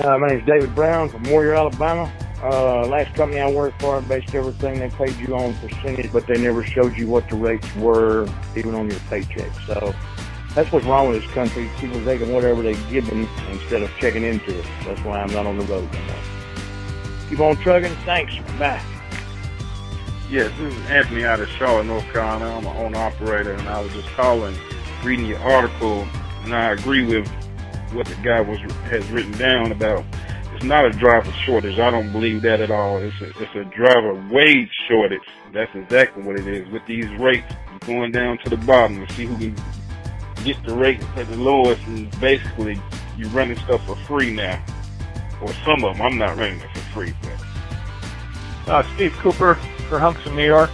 Uh, my name is David Brown from Warrior, Alabama. Uh, last company I worked for based everything they paid you on percentage, but they never showed you what the rates were, even on your paycheck. So that's what's wrong with this country. People taking whatever they give them instead of checking into it. That's why I'm not on the road anymore. Keep on trucking. Thanks. Bye. Yes, this is Anthony out of Charlotte, North Carolina. I'm an owner operator, and I was just calling, reading your article, and I agree with what the guy was has written down about. It's not a driver shortage. I don't believe that at all. It's a, it's a driver wage shortage. That's exactly what it is. With these rates, going down to the bottom to see who can get the rate at the lowest, and basically you're running stuff for free now. Or some of them. I'm not running it for free, but. Uh, Steve Cooper for Hunks New York.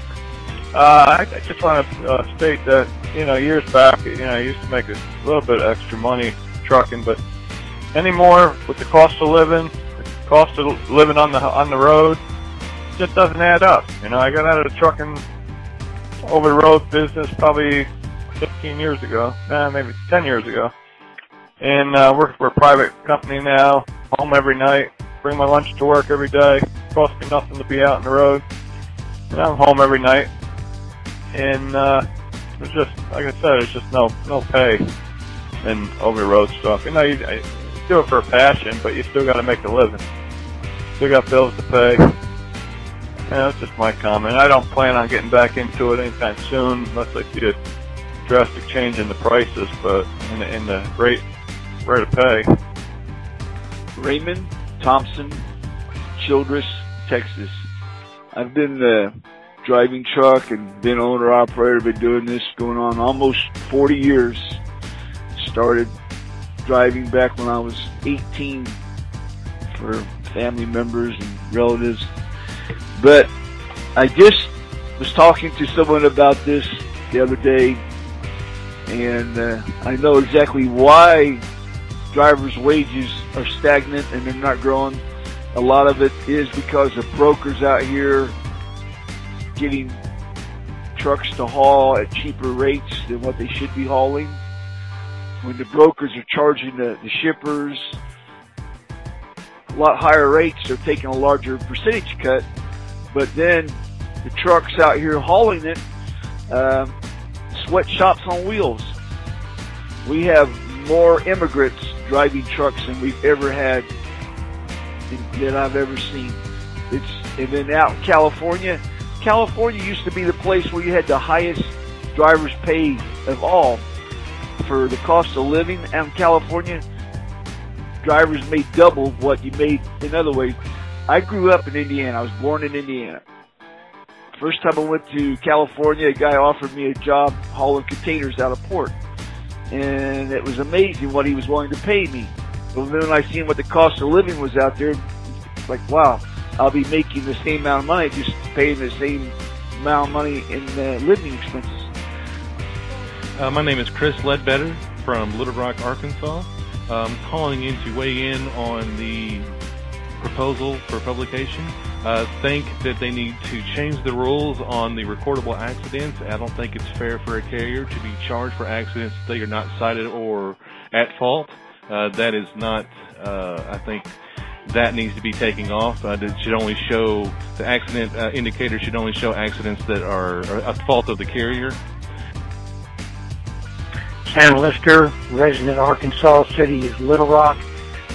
Uh, I, I just want to uh, state that, you know, years back, you know, I used to make a little bit of extra money trucking, but anymore with the cost of living, the cost of living on the on the road, just doesn't add up. You know, I got out of the trucking over the road business probably 15 years ago, eh, maybe 10 years ago, and uh, work for a private company now. Home every night, bring my lunch to work every day. Cost me nothing to be out on the road. And I'm home every night, and uh, it's just like I said, it's just no no pay and over the road stuff. You know, you, you do it for a passion, but you still got to make a living. Still got bills to pay. Yeah, that's just my comment. I don't plan on getting back into it anytime soon, unless I see a drastic change in the prices, but in the, in the rate rate of pay. Raymond Thompson, Childress, Texas. I've been uh, driving truck and been owner operator. Been doing this going on almost 40 years. Started driving back when I was 18 for family members and relatives. But I just was talking to someone about this the other day, and uh, I know exactly why drivers' wages are stagnant and they're not growing. A lot of it is because of brokers out here getting trucks to haul at cheaper rates than what they should be hauling. When the brokers are charging the, the shippers a lot higher rates, they're taking a larger percentage cut. But then the trucks out here hauling it, uh, sweatshops on wheels. We have more immigrants driving trucks than we've ever had that I've ever seen. It's and then out in California, California used to be the place where you had the highest driver's pay of all. For the cost of living in California, drivers made double what you made in other ways. I grew up in Indiana. I was born in Indiana. First time I went to California, a guy offered me a job hauling containers out of port. And it was amazing what he was willing to pay me. But then when I seen what the cost of living was out there, like, wow, I'll be making the same amount of money, just paying the same amount of money in uh, living expenses. Uh, my name is Chris Ledbetter from Little Rock, Arkansas. I'm calling in to weigh in on the proposal for publication. Uh, think that they need to change the rules on the recordable accidents. I don't think it's fair for a carrier to be charged for accidents that they are not cited or at fault. Uh, that is not, uh, I think, that needs to be taken off. Uh, it should only show the accident uh, indicator should only show accidents that are, are a fault of the carrier. Sam Lister, resident Arkansas City is Little Rock.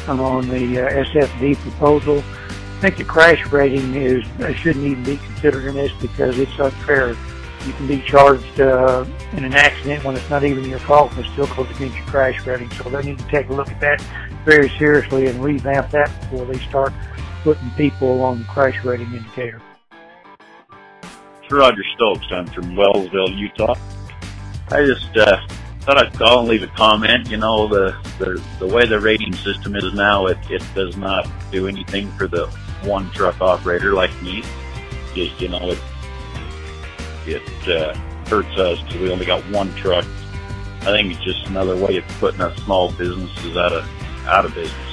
I'm on the uh, SFD proposal. I think the crash rating is uh, shouldn't even be considered in this because it's unfair. You can be charged uh, in an accident when it's not even your fault and it still goes against your crash rating. So they need to take a look at that very seriously and revamp that before they start putting people on the crash rating indicator. It's Roger Stokes. I'm from Wellsville, Utah. I just uh, thought I'd call and leave a comment. You know, the, the, the way the rating system is now, it, it does not do anything for the one truck operator like me. Just, you know, it, it, uh, hurts us because we only got one truck. I think it's just another way of putting us small businesses out of, out of business.